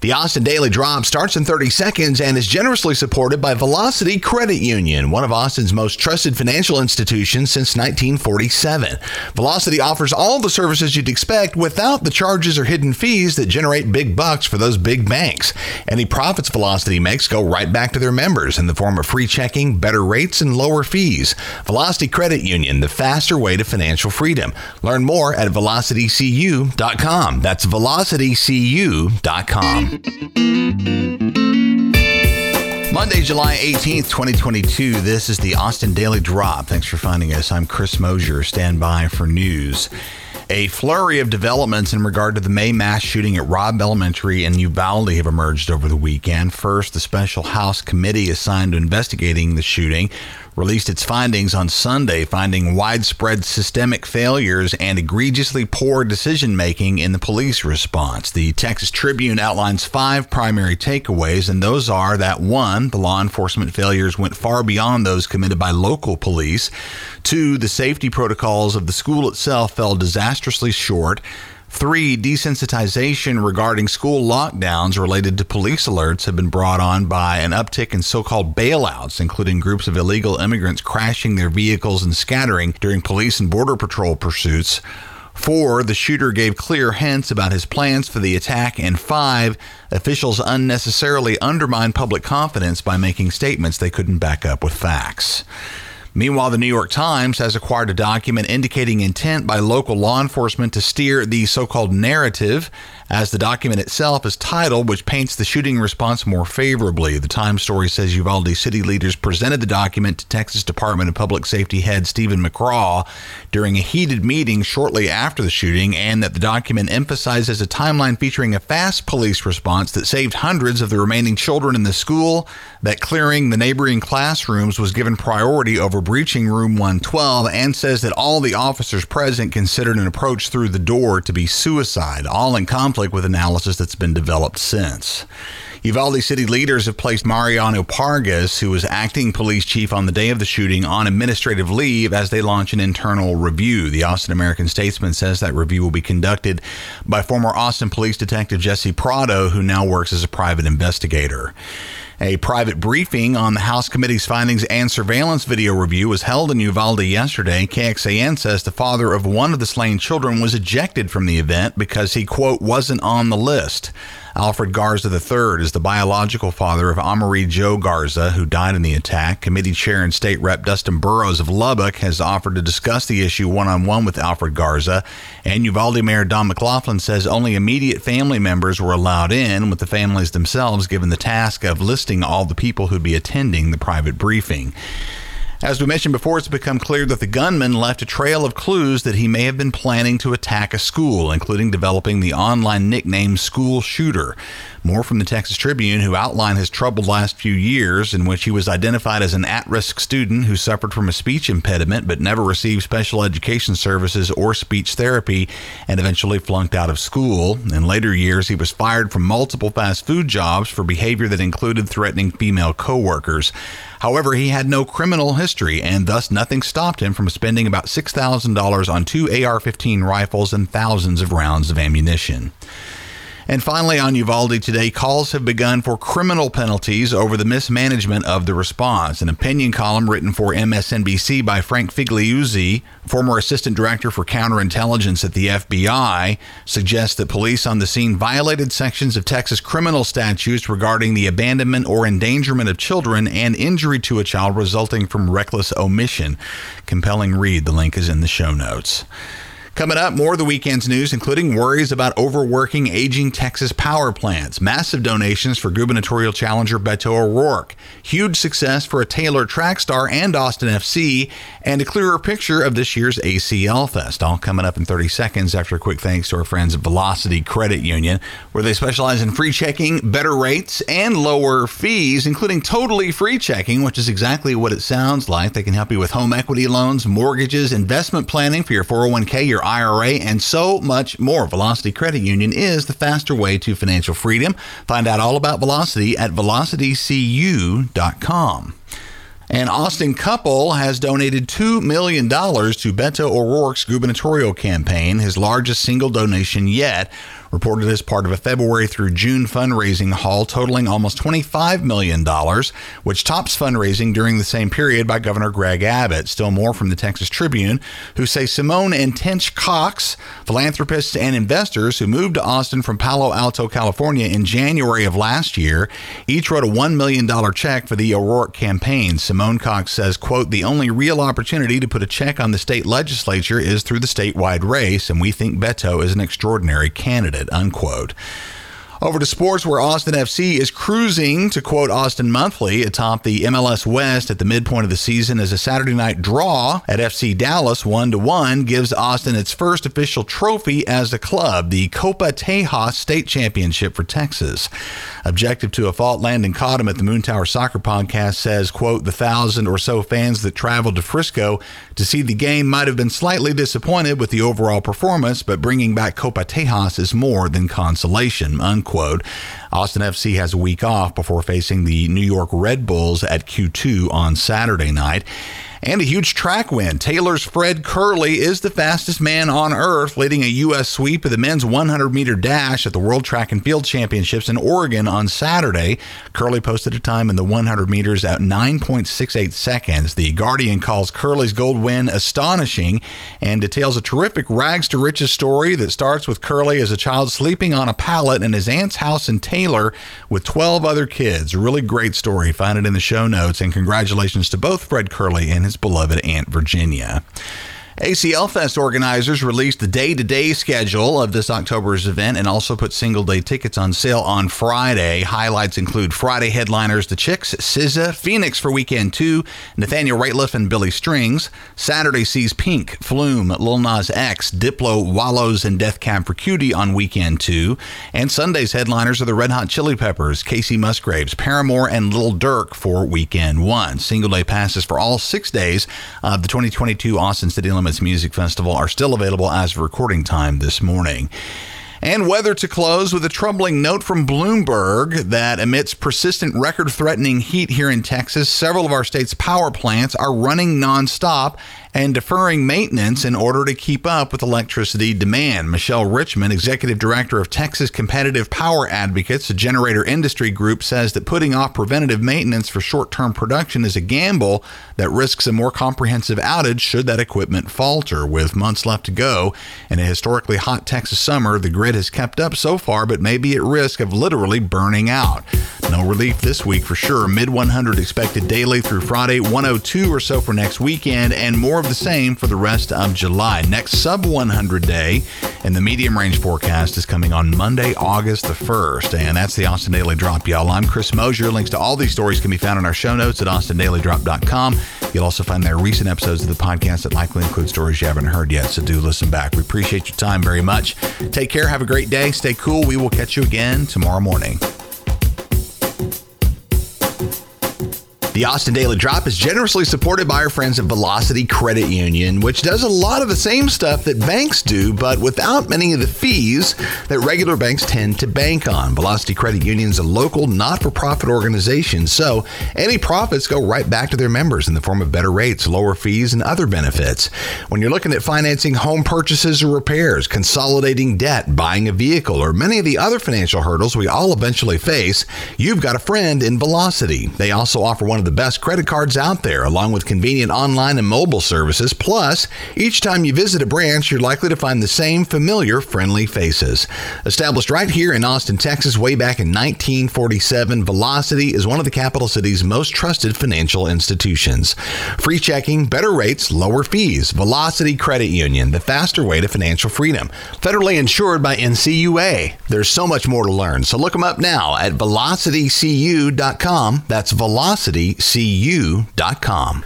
The Austin Daily Drop starts in 30 seconds and is generously supported by Velocity Credit Union, one of Austin's most trusted financial institutions since 1947. Velocity offers all the services you'd expect without the charges or hidden fees that generate big bucks for those big banks. Any profits Velocity makes go right back to their members in the form of free checking, better rates, and lower fees. Velocity Credit Union, the faster way to financial freedom. Learn more at velocitycu.com. That's velocitycu.com. Monday, July 18th, 2022. This is the Austin Daily Drop. Thanks for finding us. I'm Chris Mosier. Stand by for news. A flurry of developments in regard to the May mass shooting at Robb Elementary in Uvalde have emerged over the weekend. First, the special House committee assigned to investigating the shooting released its findings on Sunday, finding widespread systemic failures and egregiously poor decision making in the police response. The Texas Tribune outlines five primary takeaways, and those are that one, the law enforcement failures went far beyond those committed by local police. Two, the safety protocols of the school itself fell disastrously short. Three, desensitization regarding school lockdowns related to police alerts have been brought on by an uptick in so called bailouts, including groups of illegal immigrants crashing their vehicles and scattering during police and border patrol pursuits. Four, the shooter gave clear hints about his plans for the attack. And five, officials unnecessarily undermined public confidence by making statements they couldn't back up with facts. Meanwhile, the New York Times has acquired a document indicating intent by local law enforcement to steer the so called narrative as the document itself is titled, which paints the shooting response more favorably. The Times story says Uvalde city leaders presented the document to Texas Department of Public Safety head Steven McCraw during a heated meeting shortly after the shooting, and that the document emphasizes a timeline featuring a fast police response that saved hundreds of the remaining children in the school, that clearing the neighboring classrooms was given priority over breaching room 112, and says that all the officers present considered an approach through the door to be suicide, all in conflict with analysis that's been developed since. Uvalde city leaders have placed Mariano Pargas, who was acting police chief on the day of the shooting, on administrative leave as they launch an internal review. The Austin American Statesman says that review will be conducted by former Austin police detective Jesse Prado, who now works as a private investigator. A private briefing on the House Committee's findings and surveillance video review was held in Uvalde yesterday. KXAN says the father of one of the slain children was ejected from the event because he, quote, wasn't on the list. Alfred Garza III is the biological father of Amerie Jo Garza, who died in the attack. Committee Chair and State Rep Dustin Burrows of Lubbock has offered to discuss the issue one on one with Alfred Garza. And Uvalde Mayor Don McLaughlin says only immediate family members were allowed in, with the families themselves given the task of listing all the people who'd be attending the private briefing. As we mentioned before, it's become clear that the gunman left a trail of clues that he may have been planning to attack a school, including developing the online nickname School Shooter. More from the Texas Tribune, who outlined his troubled last few years, in which he was identified as an at risk student who suffered from a speech impediment but never received special education services or speech therapy and eventually flunked out of school. In later years, he was fired from multiple fast food jobs for behavior that included threatening female coworkers. However, he had no criminal history, and thus nothing stopped him from spending about $6,000 on two AR 15 rifles and thousands of rounds of ammunition. And finally, on Uvalde today, calls have begun for criminal penalties over the mismanagement of the response. An opinion column written for MSNBC by Frank Figliuzzi, former assistant director for counterintelligence at the FBI, suggests that police on the scene violated sections of Texas criminal statutes regarding the abandonment or endangerment of children and injury to a child resulting from reckless omission. Compelling read. The link is in the show notes. Coming up, more of the weekend's news, including worries about overworking aging Texas power plants, massive donations for gubernatorial challenger Beto O'Rourke, huge success for a Taylor track star and Austin FC, and a clearer picture of this year's ACL Fest. All coming up in 30 seconds after a quick thanks to our friends at Velocity Credit Union, where they specialize in free checking, better rates, and lower fees, including totally free checking, which is exactly what it sounds like. They can help you with home equity loans, mortgages, investment planning for your 401k, your IRA, and so much more. Velocity Credit Union is the faster way to financial freedom. Find out all about Velocity at velocitycu.com. An Austin couple has donated $2 million to Beto O'Rourke's gubernatorial campaign, his largest single donation yet. Reported as part of a February through June fundraising haul totaling almost $25 million, which tops fundraising during the same period by Governor Greg Abbott. Still more from the Texas Tribune, who say Simone and Tench Coxe, philanthropists and investors who moved to Austin from Palo Alto, California in January of last year, each wrote a $1 million check for the O'Rourke campaign. Simone Coxe says, quote, the only real opportunity to put a check on the state legislature is through the statewide race, and we think Beto is an extraordinary candidate, unquote. Over to sports, where Austin FC is cruising, to quote Austin Monthly, atop the MLS West at the midpoint of the season as a Saturday night draw at FC Dallas 1 to 1 gives Austin its first official trophy as a club, the Copa Tejas State Championship for Texas. Objective to a fault, Landon Cottom at the Moon Tower Soccer Podcast says, quote, the thousand or so fans that traveled to Frisco to see the game might have been slightly disappointed with the overall performance, but bringing back Copa Tejas is more than consolation, unquote quote. Austin FC has a week off before facing the New York Red Bulls at Q2 on Saturday night. And a huge track win. Taylor's Fred Kerley is the fastest man on earth, leading a U.S. sweep of the men's 100 meter dash at the World Track and Field Championships in Oregon on Saturday. Kerley posted a time in the 100 meters at 9.68 seconds. The Guardian calls Kerley's gold win astonishing and details a terrific rags to riches story that starts with Kerley as a child sleeping on a pallet in his aunt's house in Taylor with 12 other kids. Really great story. Find it in the show notes. And congratulations to both Fred Kerley and his beloved Aunt Virginia. ACL Fest organizers released the day to day schedule of this October's event and also put single day tickets on sale on Friday. Highlights include Friday headliners The Chicks, SZA, Phoenix for weekend two, Nathaniel Rateliff and Billy Strings. Saturday sees Pink, Flume, Lil Nas X, Diplo, Wallows, and Death Cab for Cutie on weekend two. And Sunday's headliners are the Red Hot Chili Peppers, Kacey Musgraves, Paramore, and Lil Durk for weekend one. Single day passes for all six days of the 2022 Austin City Limits Music Festival are still available as of recording time this morning. And weather to close with a troubling note from Bloomberg that amidst persistent record threatening heat here in Texas, several of our state's power plants are running nonstop and deferring maintenance in order to keep up with electricity demand. Michelle Richmond, executive director of Texas Competitive Power Advocates, a generator industry group, says that putting off preventative maintenance for short term production is a gamble that risks a more comprehensive outage should that equipment falter. With months left to go in a historically hot Texas summer, the grid has kept up so far, but may be at risk of literally burning out. No relief this week for sure. Mid 100 expected daily through Friday, 102 or so for next weekend, and more the same for the rest of July. Next sub 100 day and the medium range forecast is coming on Monday, August the 1st. And that's the Austin Daily Drop, y'all. I'm Chris Mosier. Links to all these stories can be found in our show notes at austindailydrop.com. You'll also find there recent episodes of the podcast that likely include stories you haven't heard yet, so do listen back. We appreciate your time very much. Take care. Have a great day. Stay cool. We will catch you again tomorrow morning. The Austin Daily Drop is generously supported by our friends at Velocity Credit Union, which does a lot of the same stuff that banks do, but without many of the fees that regular banks tend to bank on. Velocity Credit Union is a local, not for profit organization, so any profits go right back to their members in the form of better rates, lower fees, and other benefits. When you're looking at financing home purchases or repairs, consolidating debt, buying a vehicle, or many of the other financial hurdles we all eventually face, you've got a friend in Velocity. They also offer one of the best credit cards out there, along with convenient online and mobile services. Plus, each time you visit a branch, you're likely to find the same familiar, friendly faces. Established right here in Austin, Texas, way back in 1947, Velocity is one of the capital city's most trusted financial institutions. Free checking, better rates, lower fees. Velocity Credit Union, the faster way to financial freedom. Federally insured by NCUA. There's so much more to learn, so look them up now at velocitycu.com. That's velocity cu.com.